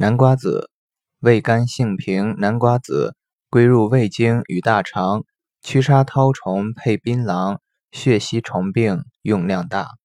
南瓜子，味甘性平，南瓜子归入胃经与大肠，驱杀绦虫，配槟榔，血吸虫病用量大。